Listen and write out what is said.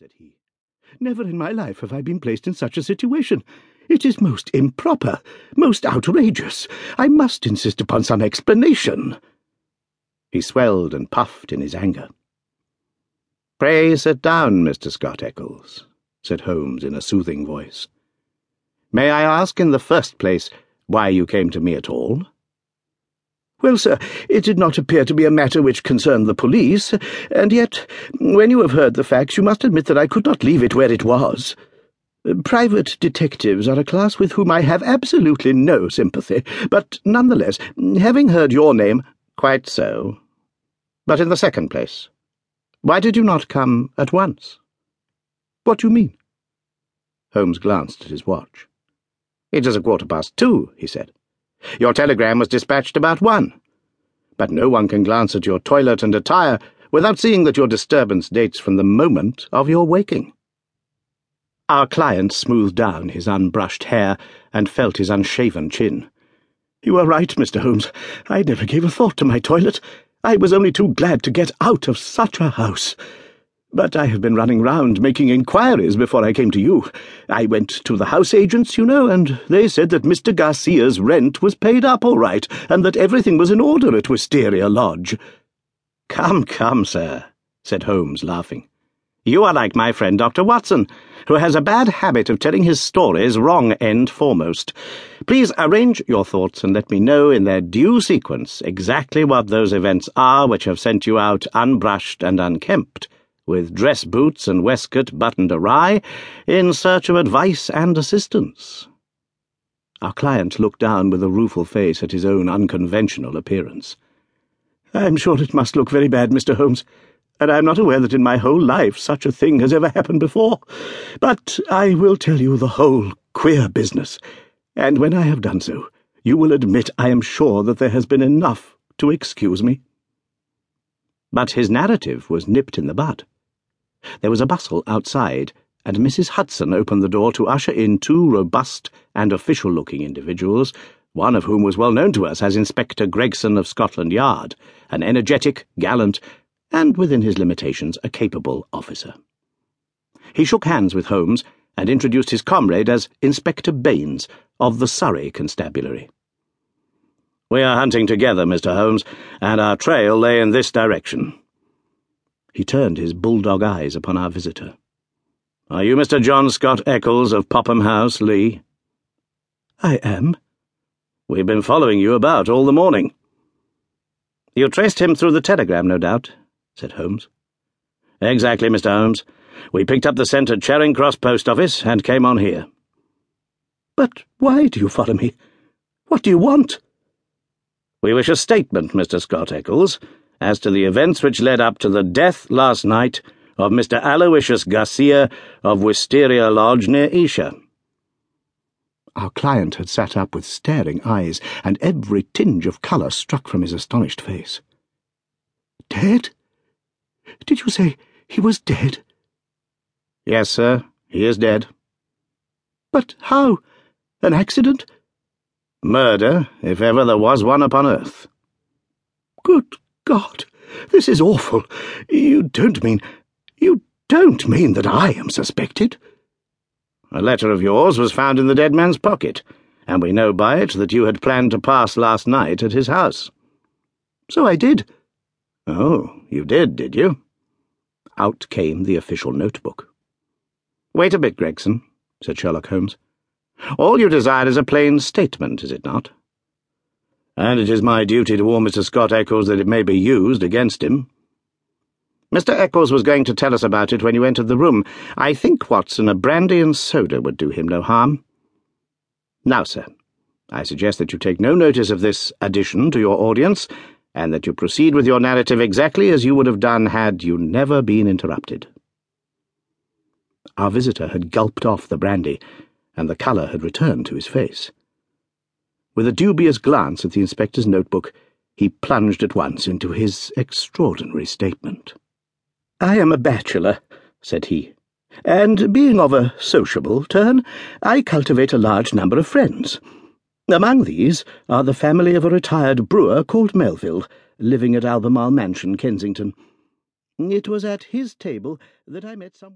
said he. Never in my life have I been placed in such a situation. It is most improper, most outrageous. I must insist upon some explanation. He swelled and puffed in his anger. Pray sit down, Mr. Scott Eccles, said Holmes in a soothing voice. May I ask in the first place why you came to me at all? Well, sir, it did not appear to be a matter which concerned the police, and yet, when you have heard the facts, you must admit that I could not leave it where it was. Private detectives are a class with whom I have absolutely no sympathy, but nonetheless, having heard your name. Quite so. But in the second place, why did you not come at once? What do you mean? Holmes glanced at his watch. It is a quarter past two, he said. Your telegram was dispatched about one. But no one can glance at your toilet and attire without seeing that your disturbance dates from the moment of your waking. Our client smoothed down his unbrushed hair and felt his unshaven chin. You are right, Mr. Holmes. I never gave a thought to my toilet. I was only too glad to get out of such a house. But I have been running round making inquiries before I came to you. I went to the house agents, you know, and they said that Mr. Garcia's rent was paid up all right, and that everything was in order at Wisteria Lodge. Come, come, sir, said Holmes, laughing. You are like my friend Dr. Watson, who has a bad habit of telling his stories wrong end foremost. Please arrange your thoughts and let me know in their due sequence exactly what those events are which have sent you out unbrushed and unkempt with dress boots and waistcoat buttoned awry, in search of advice and assistance. Our client looked down with a rueful face at his own unconventional appearance. I'm sure it must look very bad, Mr. Holmes, and I'm not aware that in my whole life such a thing has ever happened before. But I will tell you the whole queer business, and when I have done so, you will admit I am sure that there has been enough to excuse me. But his narrative was nipped in the bud. There was a bustle outside, and Mrs. Hudson opened the door to usher in two robust and official looking individuals, one of whom was well known to us as Inspector Gregson of Scotland Yard, an energetic, gallant, and within his limitations, a capable officer. He shook hands with Holmes and introduced his comrade as Inspector Baynes of the Surrey Constabulary. We are hunting together, Mr. Holmes, and our trail lay in this direction. He turned his bulldog eyes upon our visitor. Are you Mr. John Scott Eccles of Popham House, Lee? I am. We've been following you about all the morning. You traced him through the telegram, no doubt, said Holmes. Exactly, Mr. Holmes. We picked up the scent at Charing Cross Post Office and came on here. But why do you follow me? What do you want? We wish a statement, Mr. Scott Eccles as to the events which led up to the death last night of Mr. Aloysius Garcia of Wisteria Lodge near Esher. Our client had sat up with staring eyes, and every tinge of colour struck from his astonished face. Dead? Did you say he was dead? Yes, sir, he is dead. But how? An accident? Murder, if ever there was one upon earth. Good God, this is awful. You don't mean. You don't mean that I am suspected? A letter of yours was found in the dead man's pocket, and we know by it that you had planned to pass last night at his house. So I did. Oh, you did, did you? Out came the official notebook. Wait a bit, Gregson, said Sherlock Holmes. All you desire is a plain statement, is it not? And it is my duty to warn Mr. Scott Eccles that it may be used against him. Mr. Eccles was going to tell us about it when you entered the room. I think, Watson, a brandy and soda would do him no harm. Now, sir, I suggest that you take no notice of this addition to your audience, and that you proceed with your narrative exactly as you would have done had you never been interrupted. Our visitor had gulped off the brandy, and the colour had returned to his face. With a dubious glance at the inspector's notebook, he plunged at once into his extraordinary statement. I am a bachelor, said he, and being of a sociable turn, I cultivate a large number of friends. Among these are the family of a retired brewer called Melville, living at Albemarle Mansion, Kensington. It was at his table that I met some.